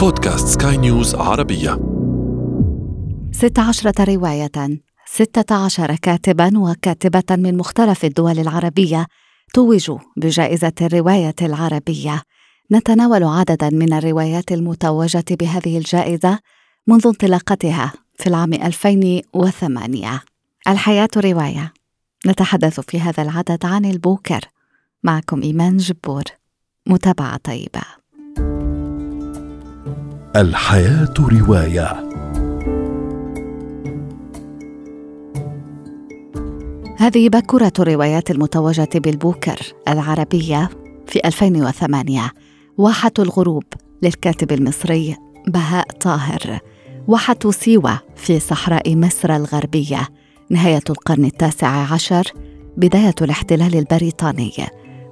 بودكاست سكاي نيوز عربية. 16 رواية 16 كاتبا وكاتبة من مختلف الدول العربية توجوا بجائزة الرواية العربية. نتناول عددا من الروايات المتوجة بهذه الجائزة منذ انطلاقتها في العام 2008 الحياة رواية. نتحدث في هذا العدد عن البوكر. معكم إيمان جبور متابعة طيبة. الحياة رواية. هذه باكورة الروايات المتوجة بالبوكر العربية في 2008 واحة الغروب للكاتب المصري بهاء طاهر. واحة سيوة في صحراء مصر الغربية. نهاية القرن التاسع عشر بداية الاحتلال البريطاني.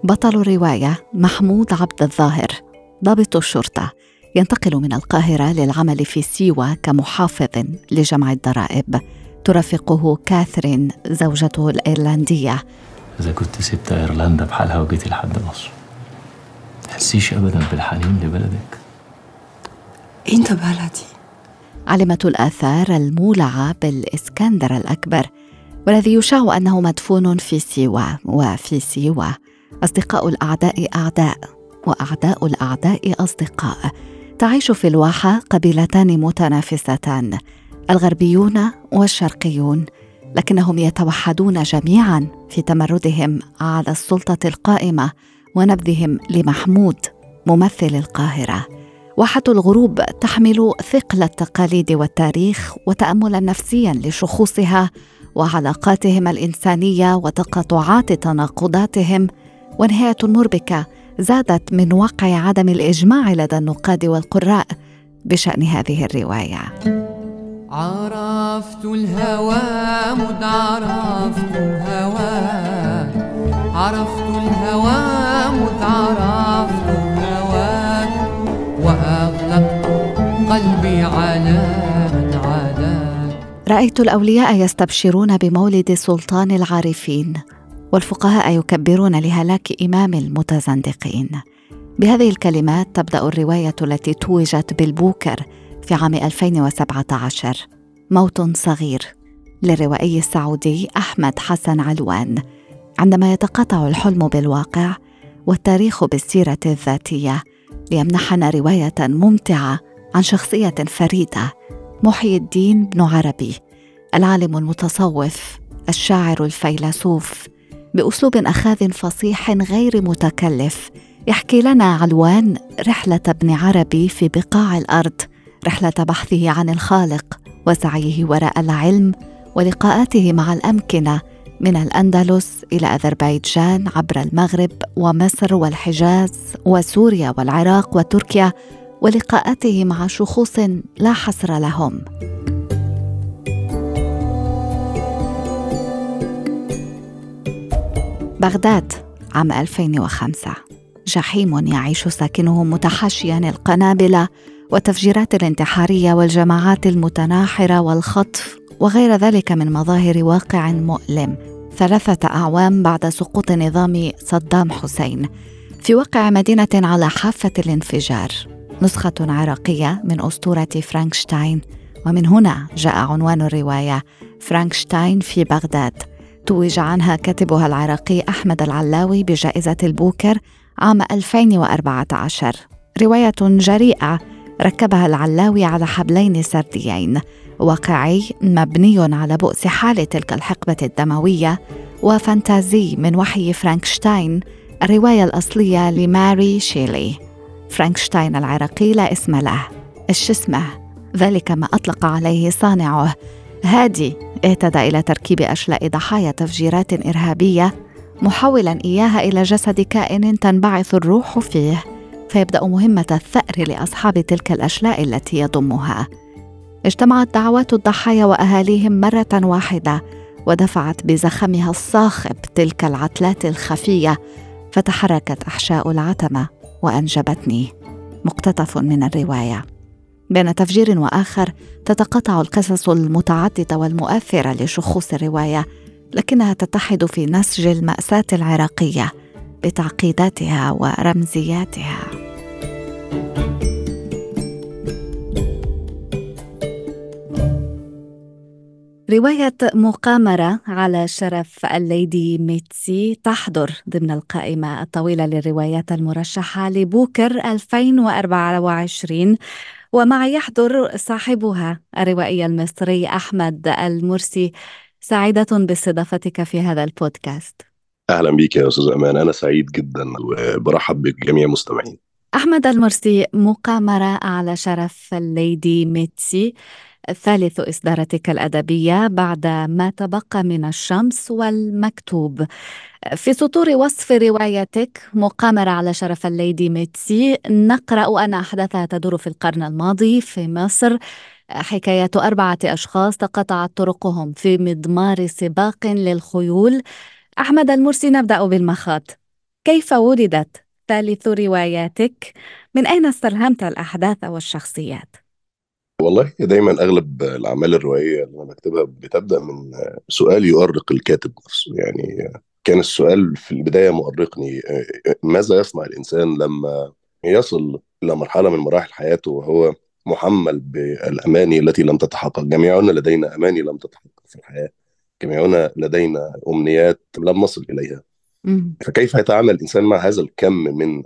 بطل الرواية محمود عبد الظاهر. ضابط الشرطة. ينتقل من القاهرة للعمل في سيوة كمحافظ لجمع الضرائب. ترافقه كاثرين زوجته الإيرلندية. إذا كنت سبت أيرلندا بحالها وجيتي لحد مصر تحسيش أبدا بالحنين لبلدك؟ إنت بلدي. علمة الآثار المولعة بالإسكندر الأكبر والذي يشاع أنه مدفون في سيوة وفي سيوة. أصدقاء الأعداء أعداء وأعداء الأعداء أصدقاء. تعيش في الواحة قبيلتان متنافستان الغربيون والشرقيون لكنهم يتوحدون جميعا في تمردهم على السلطة القائمة ونبذهم لمحمود ممثل القاهرة. واحة الغروب تحمل ثقل التقاليد والتاريخ وتأملا نفسيا لشخوصها وعلاقاتهم الإنسانية وتقاطعات تناقضاتهم ونهاية مربكة زادت من واقع عدم الإجماع لدى النقاد والقراء بشأن هذه الرواية. عرفت الهوى مد عرفت الهوى عرفت الهوى مد عرفت الهوى وأغلقت قلبي على من رأيت الأولياء يستبشرون بمولد سلطان العارفين. والفقهاء يكبرون لهلاك إمام المتزندقين. بهذه الكلمات تبدأ الرواية التي توجت بالبوكر في عام 2017 موت صغير للروائي السعودي أحمد حسن علوان. عندما يتقاطع الحلم بالواقع والتاريخ بالسيرة الذاتية ليمنحنا رواية ممتعة عن شخصية فريدة محي الدين بن عربي العالم المتصوف الشاعر الفيلسوف بأسلوب اخاذ فصيح غير متكلف. يحكي لنا علوان رحلة ابن عربي في بقاع الأرض رحلة بحثه عن الخالق وسعيه وراء العلم ولقاءاته مع الأمكنة من الأندلس إلى أذربيجان عبر المغرب ومصر والحجاز وسوريا والعراق وتركيا ولقاءاته مع شخوص لا حصر لهم. بغداد عام 2005 جحيم يعيش ساكنه متحاشيا القنابل والتفجيرات الانتحارية والجماعات المتناحرة والخطف وغير ذلك من مظاهر واقع مؤلم. ثلاثة أعوام بعد سقوط نظام صدام حسين. في واقع مدينة على حافة الانفجار. نسخة عراقية من أسطورة فرانكشتاين. ومن هنا جاء عنوان الرواية فرانكشتاين في بغداد. توج عنها كاتبها العراقي أحمد السعداوي بجائزة البوكر عام 2014 رواية جريئة ركبها السعداوي على حبلين سرديين. واقعي مبني على بؤس حال تلك الحقبة الدموية وفانتازي من وحي فرانكشتاين. الرواية الأصلية لماري شيلي. فرانكشتاين العراقي لا اسم له الشسمه ذلك ما أطلق عليه صانعه. هادي اهتدى إلى تركيب أشلاء ضحايا تفجيرات إرهابية محولا إياها إلى جسد كائن تنبعث الروح فيه. فيبدأ مهمة الثأر لأصحاب تلك الأشلاء التي يضمها. اجتمعت دعوات الضحايا وأهاليهم مرة واحدة ودفعت بزخمها الصاخب تلك العتلات الخفية فتحركت أحشاء العتمة وأنجبتني. مقتطف من الرواية. بين تفجير وآخر تتقاطع القصص المتعددة والمؤثرة لشخوص الرواية لكنها تتحد في نسج المأساة العراقية بتعقيداتها ورمزياتها. رواية مقامرة على شرف الليدي ميتسي تحضر ضمن القائمة الطويلة للروايات المرشحة لبوكر 2024 ومعي يحضر صاحبها الروائي المصري أحمد المرسي. سعيدة باستضافتك في هذا البودكاست. أهلا بيك يا أستاذ أمان. أنا سعيد جدا وبرحب بجميع المستمعين أحمد المرسي مقامرة على شرف الليدي ميتسي. ثالث إصداراتك الأدبية بعد ما تبقى من الشمس والمكتوب. في سطور وصف روايتك مقامرة على شرف الليدي ميتسي نقرأ أن أحداثها تدور في القرن الماضي في مصر. حكاية أربعة أشخاص تقطعت طرقهم في مضمار سباق للخيول. أحمد المرسي نبدأ بالمخاط. كيف ولدت ثالث رواياتك؟ من أين استلهمت الأحداث والشخصيات؟ والله دايما أغلب الأعمال الروائية اللي أنا بكتبها بتبدأ من سؤال يؤرق الكاتب نفسه. يعني كان السؤال في البداية مؤرقني ماذا يصنع الإنسان لما يصل إلى مرحلة من مراحل حياته وهو محمل بالأماني التي لم تتحقق؟ جميعنا لدينا أماني لم تتحقق في الحياة. جميعنا لدينا أمنيات لم نصل إليها. فكيف يتعامل الإنسان مع هذا الكم من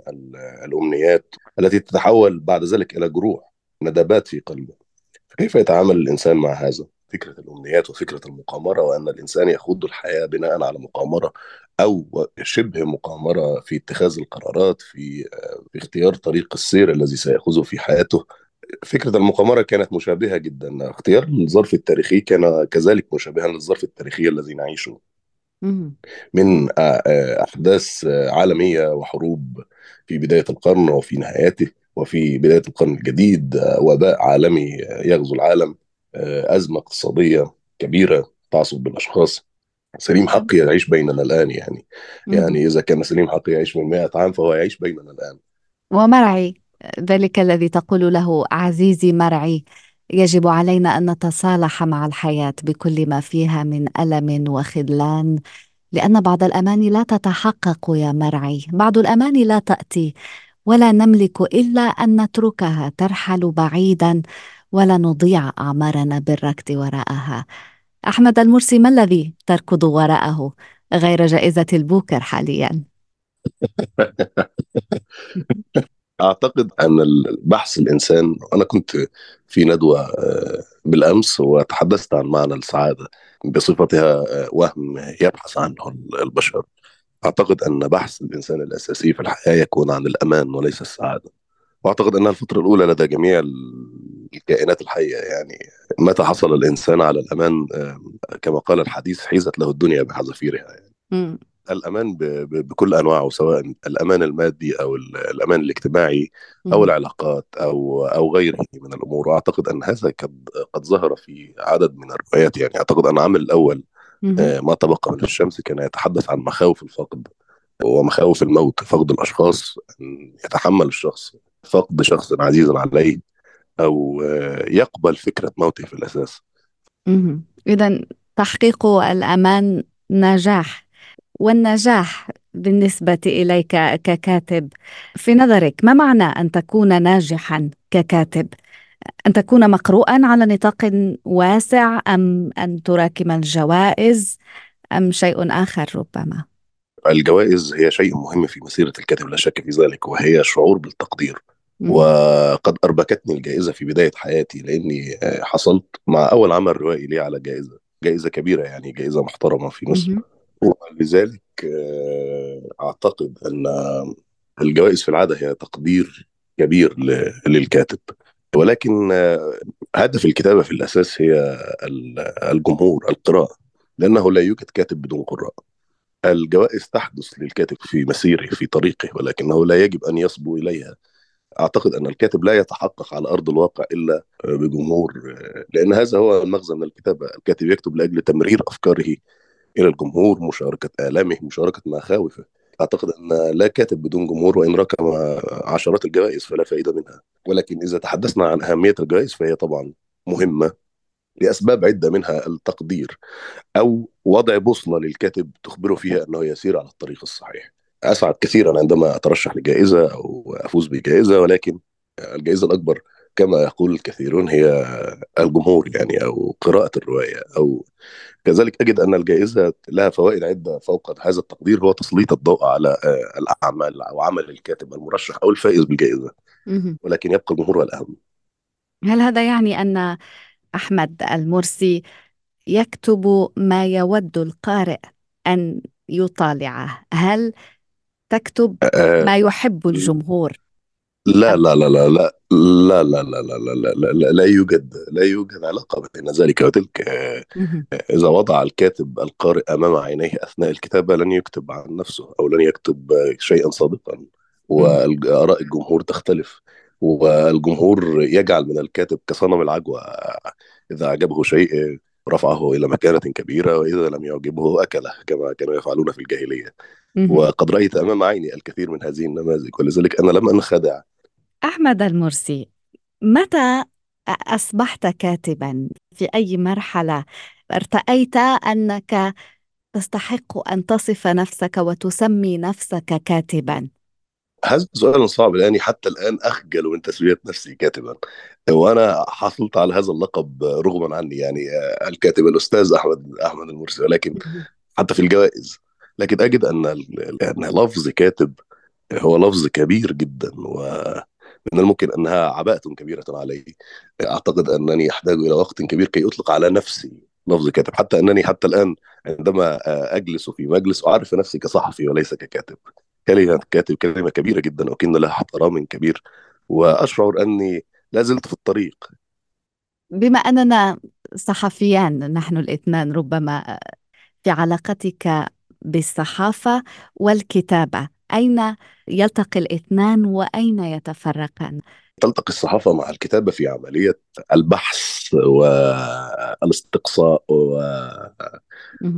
الأمنيات التي تتحول بعد ذلك إلى جروح ندبات في قلبه؟ فكيف يتعامل الإنسان مع هذا؟ فكرة الأمنيات وفكرة المقامرة وأن الإنسان يخوض الحياة بناء على مقامرة أو شبه مقامرة في اتخاذ القرارات في في اختيار طريق السير الذي سيأخذه في حياته. فكرة المقامرة كانت مشابهة جدا. اختيار الظرف التاريخي كان كذلك مشابها للظرف التاريخي الذي نعيشه. من أحداث عالمية وحروب في بداية القرن وفي نهايته وفي بداية القرن الجديد وباء عالمي يغزو العالم أزمة اقتصادية كبيرة تعصب بالأشخاص. سليم حق يعيش بيننا الآن يعني. يعني إذا كان سليم حق يعيش من 100 عام فهو يعيش بيننا الآن. ومرعي ذلك الذي تقول له عزيزي مرعي يجب علينا أن نتصالح مع الحياة بكل ما فيها من ألم وخذلان لأن بعض الاماني لا تتحقق يا مرعي. بعض الاماني لا تأتي ولا نملك إلا أن نتركها ترحل بعيدا ولا نضيع أعمارنا بالركض وراءها. أحمد المرسي ما الذي تركض وراءه غير جائزة البوكر حاليا؟ أعتقد أن البحث الإنسان أنا كنت في ندوة بالأمس وتحدثت عن معنى السعادة بصفتها وهم يبحث عنه البشر. أعتقد أن بحث الإنسان الأساسي في الحياة يكون عن الأمان وليس السعادة. وأعتقد أنها الفترة الأولى لدى جميع الكائنات الحية. يعني متى حصل الإنسان على الأمان؟ كما قال الحديث حيزت له الدنيا بحذافيرها. يعني الأمان بكل أنواعه سواء الأمان المادي أو الأمان الاجتماعي أو العلاقات أو أو غيره من الأمور. وأعتقد أن هذا قد قد ظهر في عدد من الروايات. يعني أعتقد أن العمل الأول ما تبقى من الشمس كان يتحدث عن مخاوف الفقد. ومخاوف الموت فقد الأشخاص أن يتحمل الشخص فقد شخص عزيز عليه أو يقبل فكرة موته في الأساس. اذا تحقيق الأمان نجاح. والنجاح بالنسبة إليك ككاتب في نظرك ما معنى أن تكون ناجحا ككاتب؟ أن تكون مقروءا على نطاق واسع أم أن تراكم الجوائز أم شيء آخر ربما؟ الجوائز هي شيء مهم في مسيرة الكاتب لا شك في ذلك وهي شعور بالتقدير. وقد أربكتني الجائزة في بداية حياتي لأني حصلت مع أول عمل روائي لي على جائزة جائزة كبيرة يعني جائزة محترمة في مصر. ولذلك أعتقد أن الجوائز في العادة هي تقدير كبير للكاتب. ولكن هدف الكتابة في الأساس هي الجمهور القراءة لأنه لا يوجد كاتب بدون قراء. الجوائز تحدث للكاتب في مسيره في طريقه ولكنه لا يجب أن يصبو إليها. أعتقد أن الكاتب لا يتحقق على أرض الواقع إلا بجمهور لأن هذا هو المغزى من الكتابة. الكاتب يكتب لأجل تمرير أفكاره إلى الجمهور مشاركة آلامه مشاركة مخاوفه. أعتقد أن لا كاتب بدون جمهور وإن ركم عشرات الجوائز فلا فائدة منها. ولكن إذا تحدثنا عن أهمية الجوائز فهي طبعا مهمة لأسباب عدة منها التقدير أو وضع بوصلة للكاتب تخبره فيها أنه يسير على الطريق الصحيح. أسعد كثيرا عندما أترشح لجائزة أو أفوز بجائزة ولكن الجائزة الأكبر كما يقول الكثيرون هي الجمهور يعني أو قراءة الرواية. أو كذلك أجد أن الجائزة لها فوائد عدة فوق هذا التقدير هو تسليط الضوء على آه، الأعمال أو عمل الكاتب المرشح أو الفائز بالجائزة. ولكن يبقى الجمهور هو الأهم. هل هذا يعني أن أحمد المرسي يكتب ما يود القارئ أن يطالعه؟ هل تكتب آه، ما يحب الجمهور؟ لا لا لا لا لا لا لا لا لا لا لا لا لا لا يوجد لا يوجد علاقة بين ذلك وتلك إذا وضع الكاتب القارئ أمام عينيه أثناء الكتابة لن يكتب عن نفسه أو لن يكتب شيئا صادقا وآراء الجمهور تختلف والجمهور يجعل من الكاتب كصنم العجوة إذا أعجبه شيء رفعه إلى مكانة كبيرة وإذا لم يعجبه أكله كما كانوا يفعلون في الجاهلية وقد رأيت أمام عيني الكثير من هذه النماذج ولذلك أنا لم أنخدع أحمد المرسي متى أصبحت كاتبا؟ في أي مرحلة؟ ارتأيت أنك تستحق أن تصف نفسك وتسمي نفسك كاتبا. هذا سؤال صعب لأني حتى الآن أخجل من تسمية نفسي كاتبا. وأنا حصلت على هذا اللقب رغما عني يعني الكاتب الأستاذ أحمد أحمد المرسي ولكن حتى في الجوائز. لكن أجد أن أن لفظ كاتب هو لفظ كبير جدا ومن الممكن أنها عباءة كبيرة علي. أعتقد أنني أحتاج إلى وقت كبير كي أطلق على نفسي لفظ كاتب. حتى أنني حتى الآن عندما أجلس في مجلس أعرف نفسي كصحفي وليس ككاتب. كلمه كاتب كلمة كبيرة جدا وكن لها احترام كبير. وأشعر أني لا زلت في الطريق. بما أننا صحفيان نحن الإثنان ربما في علاقتك بالصحافة والكتابة. أين يلتقي الاثنان وأين يتفرقان؟ تلتقي الصحافة مع الكتابة في عملية البحث والاستقصاء و...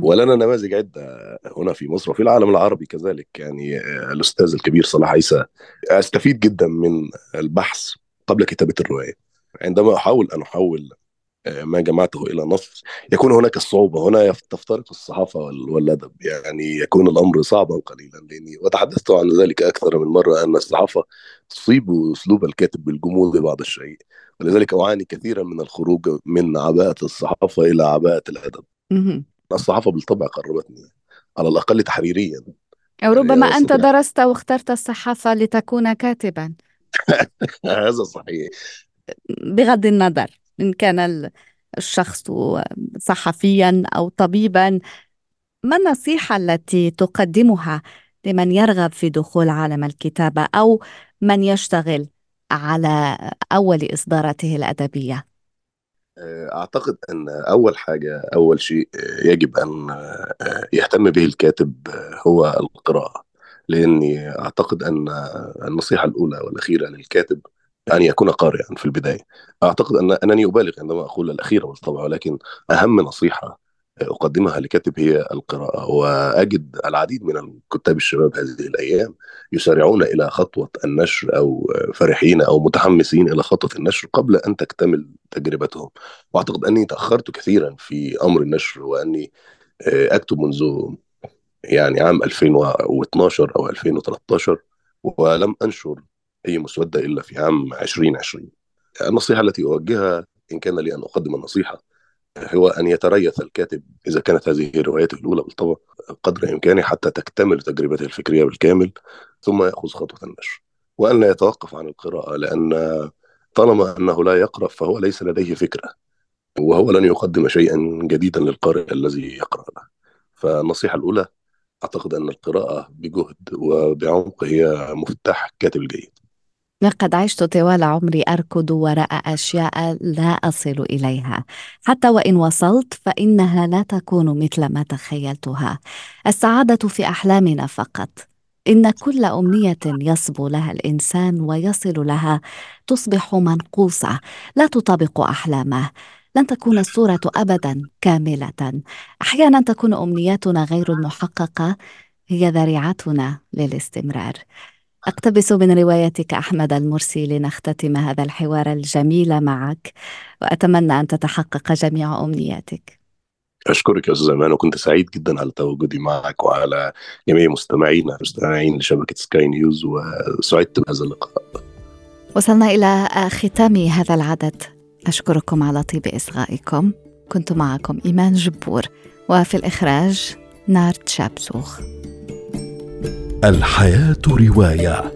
ولنا نماذج عدة هنا في مصر وفي العالم العربي كذلك. يعني الأستاذ الكبير صلاح عيسى أستفيد جدا من البحث قبل كتابة الرواية. عندما أحاول أن أحول ما جمعته إلى نص. يكون هناك الصعوبة هنا تفترق الصحافة والأدب. يعني يكون الأمر صعبا قليلا لأني وتحدثت عن ذلك أكثر من مرة أن الصحافة تصيب أسلوب الكاتب بالجمود بعض الشيء. ولذلك أعاني كثيرا من الخروج من عباءة الصحافة إلى عباءة الأدب. الصحافة بالطبع قربتني على الأقل تحريريا. ربما يعني أنت درست واخترت الصحافة لتكون كاتبا. هذا صحيح. بغض النظر. إن كان الشخص صحفيا أو طبيبا ما النصيحة التي تقدمها لمن يرغب في دخول عالم الكتابة أو من يشتغل على أول إصداراته الأدبية؟ أعتقد أن أول حاجة أول شيء يجب أن يهتم به الكاتب هو القراءة لأني أعتقد أن النصيحة الأولى والأخيرة للكاتب أن يكون قارئا في البداية. أعتقد أن أنني أبالغ عندما أقول الأخيرة بالطبع ولكن أهم نصيحة أقدمها لكاتب هي القراءة وأجد العديد من الكتاب الشباب هذه الأيام يسارعون إلى خطوة النشر أو فرحين أو متحمسين إلى خطوة النشر قبل أن تكتمل تجربتهم. وأعتقد أني تأخرت كثيرا في أمر النشر وأني أكتب منذ يعني عام 2012 أو 2013 ولم أنشر أي مسودة إلا في عام 2020 النصيحة التي أوجهها إن كان لي أن أقدم النصيحة هو أن يتريث الكاتب إذا كانت هذه روايته الأولى بالطبع قدر إمكانه حتى تكتمل تجربته الفكرية بالكامل ثم يأخذ خطوة النشر. وأن لا يتوقف عن القراءة لأن طالما أنه لا يقرأ فهو ليس لديه فكرة وهو لن يقدم شيئا جديدا للقارئ الذي يقرأ له. فالنصيحة الأولى أعتقد أن القراءة بجهد وبعمق هي مفتاح الكاتب الجيد. لقد عشت طوال عمري أركض وراء أشياء لا أصل إليها. حتى وإن وصلت فإنها لا تكون مثل ما تخيلتها. السعادة في أحلامنا فقط. إن كل أمنية يصبو لها الإنسان ويصل لها تصبح منقوصة لا تطابق أحلامه. لن تكون الصورة ابدا كاملة. أحيانا تكون أمنياتنا غير المحققه هي ذريعتنا للاستمرار. أقتبس من روايتك أحمد المرسي لنختتم هذا الحوار الجميل معك وأتمنى أن تتحقق جميع أمنياتك. أشكرك يا أستاذ أمان وكنت سعيد جدا على تواجدي معك وعلى جميع مستمعينا المستمعين لشبكة سكاي نيوز وسعدت بهذا اللقاء. وصلنا إلى ختام هذا العدد. أشكركم على طيب إصغائكم. كنت معكم إيمان جبور وفي الإخراج نار تشابسوخ الحياة رواية.